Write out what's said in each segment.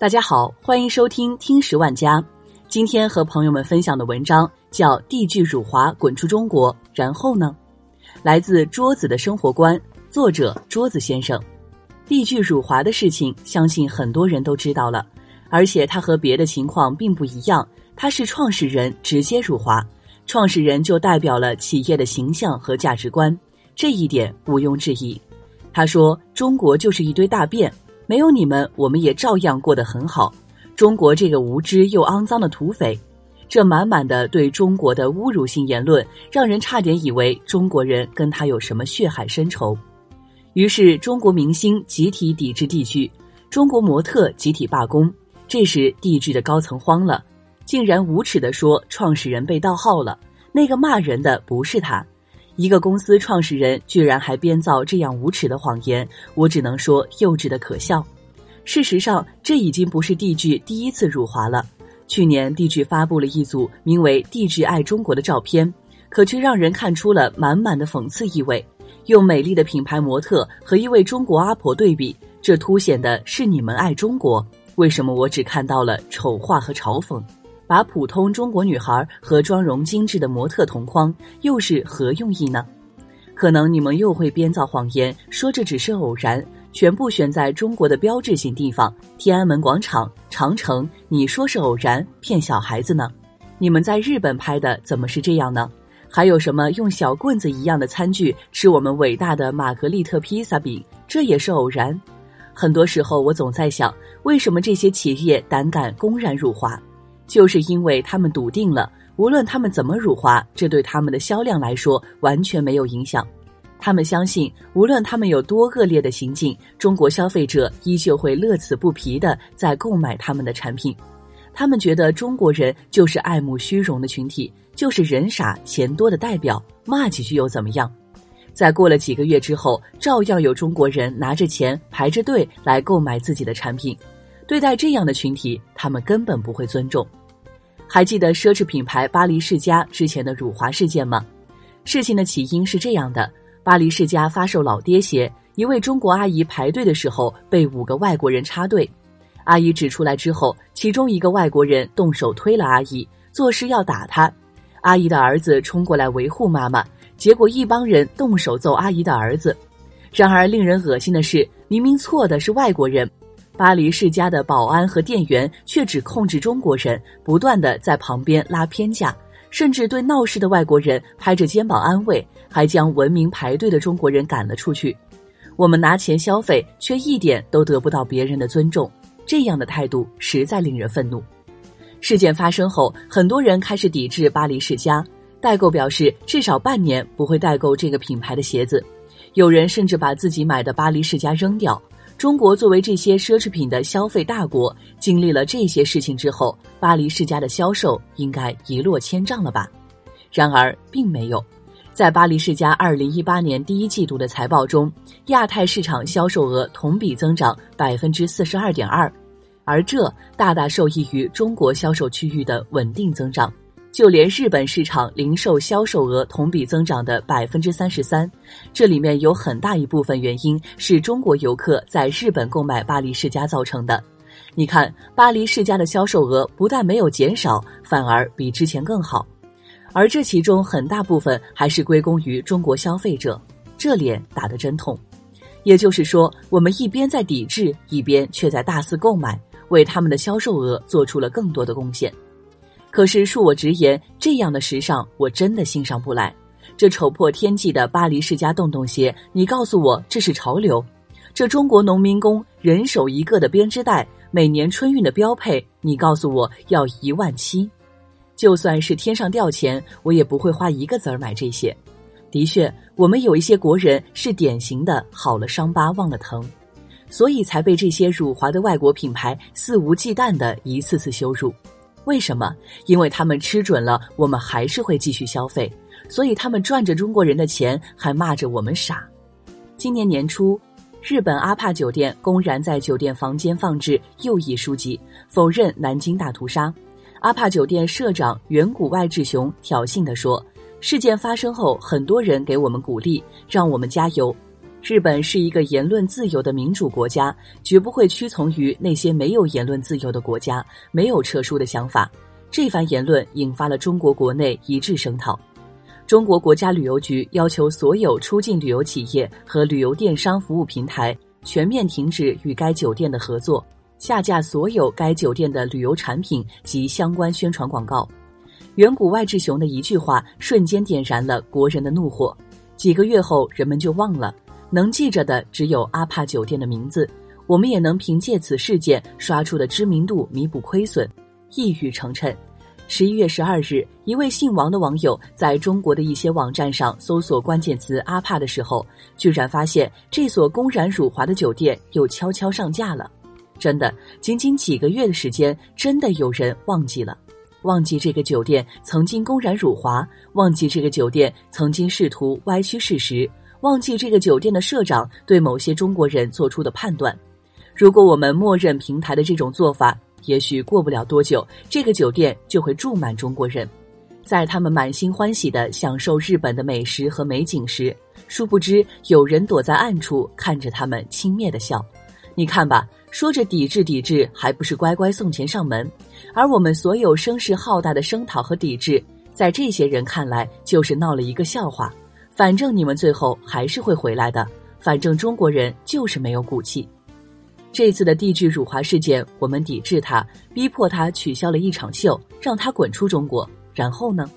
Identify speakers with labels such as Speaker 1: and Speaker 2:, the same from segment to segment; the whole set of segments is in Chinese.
Speaker 1: 大家好，欢迎收听听十万家。今天和朋友们分享的文章叫《地剧辱华滚出中国》，然后呢，来自桌子的生活观，作者桌子先生。地剧辱华的事情，相信很多人都知道了，而且它和别的情况并不一样，它是创始人直接辱华，创始人就代表了企业的形象和价值观，这一点毋庸置疑。他说：“中国就是一堆大便。”没有你们，我们也照样过得很好。中国这个无知又肮脏的土匪，这满满的对中国的侮辱性言论，让人差点以为中国人跟他有什么血海深仇。于是，中国明星集体抵制地剧，中国模特集体罢工。这时，地剧的高层慌了，竟然无耻地说创始人被盗号了。那个骂人的不是他。一个公司创始人居然还编造这样无耻的谎言，我只能说幼稚的可笑。事实上，这已经不是地剧第一次辱华了。去年，地剧发布了一组名为“地剧爱中国”的照片，可却让人看出了满满的讽刺意味。用美丽的品牌模特和一位中国阿婆对比，这凸显的是你们爱中国。为什么我只看到了丑化和嘲讽？把普通中国女孩和妆容精致的模特同框，又是何用意呢？可能你们又会编造谎言，说这只是偶然，全部选在中国的标志性地方——天安门广场、长城。你说是偶然，骗小孩子呢？你们在日本拍的怎么是这样呢？还有什么用小棍子一样的餐具吃我们伟大的玛格丽特披萨饼？这也是偶然。很多时候，我总在想，为什么这些企业胆敢公然辱华？就是因为他们笃定了，无论他们怎么辱华，这对他们的销量来说完全没有影响。他们相信，无论他们有多恶劣的行径，中国消费者依旧会乐此不疲的在购买他们的产品。他们觉得中国人就是爱慕虚荣的群体，就是人傻钱多的代表，骂几句又怎么样？在过了几个月之后，照样有中国人拿着钱排着队来购买自己的产品。对待这样的群体，他们根本不会尊重。还记得奢侈品牌巴黎世家之前的辱华事件吗？事情的起因是这样的：巴黎世家发售老爹鞋，一位中国阿姨排队的时候被五个外国人插队，阿姨指出来之后，其中一个外国人动手推了阿姨，作势要打她。阿姨的儿子冲过来维护妈妈，结果一帮人动手揍阿姨的儿子。然而令人恶心的是，明明错的是外国人。巴黎世家的保安和店员却只控制中国人，不断的在旁边拉偏架，甚至对闹事的外国人拍着肩膀安慰，还将文明排队的中国人赶了出去。我们拿钱消费，却一点都得不到别人的尊重，这样的态度实在令人愤怒。事件发生后，很多人开始抵制巴黎世家，代购表示至少半年不会代购这个品牌的鞋子，有人甚至把自己买的巴黎世家扔掉。中国作为这些奢侈品的消费大国，经历了这些事情之后，巴黎世家的销售应该一落千丈了吧？然而并没有，在巴黎世家二零一八年第一季度的财报中，亚太市场销售额同比增长百分之四十二点二，而这大大受益于中国销售区域的稳定增长。就连日本市场零售销售额同比增长的百分之三十三，这里面有很大一部分原因是中国游客在日本购买巴黎世家造成的。你看，巴黎世家的销售额不但没有减少，反而比之前更好，而这其中很大部分还是归功于中国消费者。这脸打得真痛。也就是说，我们一边在抵制，一边却在大肆购买，为他们的销售额做出了更多的贡献。可是恕我直言，这样的时尚我真的欣赏不来。这丑破天际的巴黎世家洞洞鞋，你告诉我这是潮流？这中国农民工人手一个的编织袋，每年春运的标配，你告诉我要一万七？就算是天上掉钱，我也不会花一个子儿买这些。的确，我们有一些国人是典型的好了伤疤忘了疼，所以才被这些辱华的外国品牌肆无忌惮的一次次羞辱。为什么？因为他们吃准了我们还是会继续消费，所以他们赚着中国人的钱，还骂着我们傻。今年年初，日本阿帕酒店公然在酒店房间放置右翼书籍，否认南京大屠杀。阿帕酒店社长远古外志雄挑衅地说：“事件发生后，很多人给我们鼓励，让我们加油。日本是一个言论自由的民主国家，绝不会屈从于那些没有言论自由的国家、没有撤书的想法。这番言论引发了中国国内一致声讨。中国国家旅游局要求所有出境旅游企业和旅游电商服务平台全面停止与该酒店的合作，下架所有该酒店的旅游产品及相关宣传广告。远古外志雄的一句话瞬间点燃了国人的怒火。几个月后，人们就忘了，能记着的只有阿帕酒店的名字。我们也能凭借此事件刷出的知名度弥补亏损，一语成谶。十一月十二日，一位姓王的网友在中国的一些网站上搜索关键词“阿帕”的时候，居然发现这所公然辱华的酒店又悄悄上架了。真的，仅仅几个月的时间，真的有人忘记了，忘记这个酒店曾经公然辱华，忘记这个酒店曾经试图歪曲事实，忘记这个酒店的社长对某些中国人做出的判断。如果我们默认平台的这种做法，也许过不了多久，这个酒店就会住满中国人，在他们满心欢喜地享受日本的美食和美景时，殊不知有人躲在暗处看着他们轻蔑地笑。你看吧，说着抵制抵制，还不是乖乖送钱上门？而我们所有声势浩大的声讨和抵制，在这些人看来就是闹了一个笑话。反正你们最后还是会回来的，反正中国人就是没有骨气。这次的地质辱华事件，我们抵制他，逼迫他取消了一场秀，让他滚出中国。然后呢？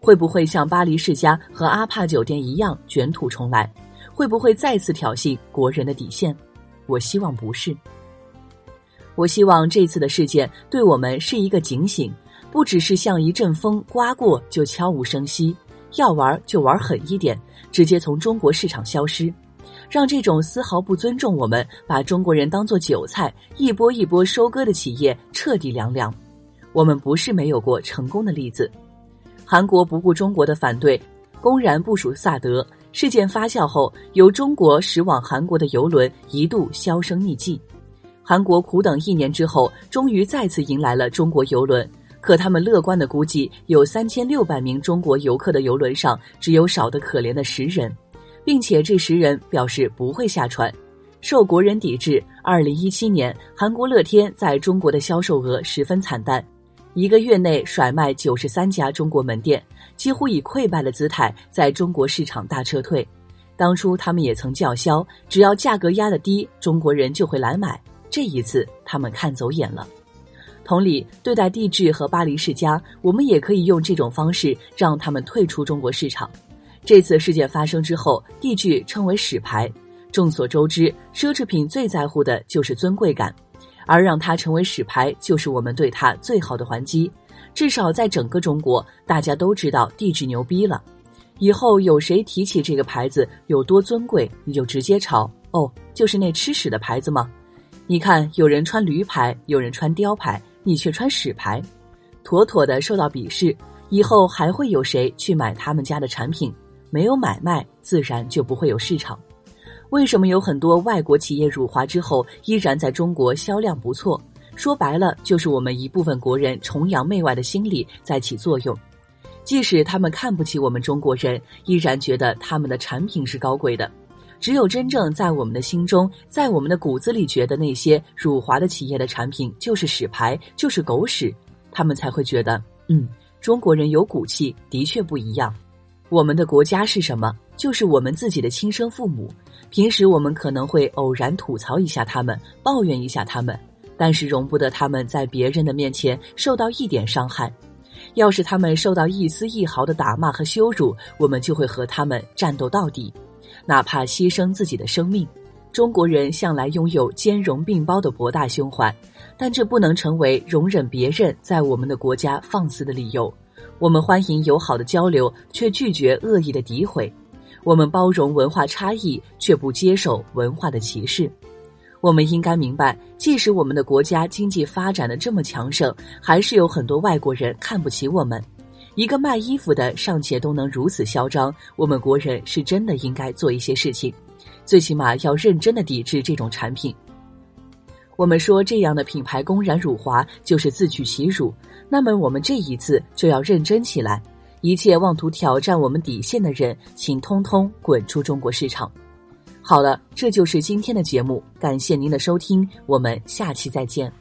Speaker 1: 会不会像巴黎世家和阿帕酒店一样卷土重来？会不会再次挑衅国人的底线？我希望不是。我希望这次的事件对我们是一个警醒，不只是像一阵风刮过就悄无声息，要玩就玩狠一点，直接从中国市场消失。让这种丝毫不尊重我们、把中国人当作韭菜、一波一波收割的企业彻底凉凉。我们不是没有过成功的例子。韩国不顾中国的反对，公然部署萨德。事件发酵后，由中国驶往韩国的游轮一度销声匿迹。韩国苦等一年之后，终于再次迎来了中国游轮。可他们乐观的估计，有三千六百名中国游客的游轮上，只有少得可怜的十人。并且这十人表示不会下船，受国人抵制。二零一七年，韩国乐天在中国的销售额十分惨淡，一个月内甩卖九十三家中国门店，几乎以溃败的姿态在中国市场大撤退。当初他们也曾叫嚣，只要价格压得低，中国人就会来买。这一次，他们看走眼了。同理，对待地质和巴黎世家，我们也可以用这种方式让他们退出中国市场。这次事件发生之后，地具称为“屎牌”。众所周知，奢侈品最在乎的就是尊贵感，而让它成为“屎牌”，就是我们对它最好的还击。至少在整个中国，大家都知道地质牛逼了。以后有谁提起这个牌子有多尊贵，你就直接抄哦，就是那吃屎的牌子吗？你看，有人穿驴牌，有人穿雕牌，你却穿屎牌，妥妥的受到鄙视。以后还会有谁去买他们家的产品？没有买卖，自然就不会有市场。为什么有很多外国企业辱华之后，依然在中国销量不错？说白了，就是我们一部分国人崇洋媚外的心理在起作用。即使他们看不起我们中国人，依然觉得他们的产品是高贵的。只有真正在我们的心中，在我们的骨子里觉得那些辱华的企业的产品就是屎牌，就是狗屎，他们才会觉得，嗯，中国人有骨气，的确不一样。我们的国家是什么？就是我们自己的亲生父母。平时我们可能会偶然吐槽一下他们，抱怨一下他们，但是容不得他们在别人的面前受到一点伤害。要是他们受到一丝一毫的打骂和羞辱，我们就会和他们战斗到底，哪怕牺牲自己的生命。中国人向来拥有兼容并包的博大胸怀，但这不能成为容忍别人在我们的国家放肆的理由。我们欢迎友好的交流，却拒绝恶意的诋毁；我们包容文化差异，却不接受文化的歧视。我们应该明白，即使我们的国家经济发展的这么强盛，还是有很多外国人看不起我们。一个卖衣服的尚且都能如此嚣张，我们国人是真的应该做一些事情，最起码要认真的抵制这种产品。我们说这样的品牌公然辱华，就是自取其辱。那么我们这一次就要认真起来，一切妄图挑战我们底线的人，请通通滚出中国市场。好了，这就是今天的节目，感谢您的收听，我们下期再见。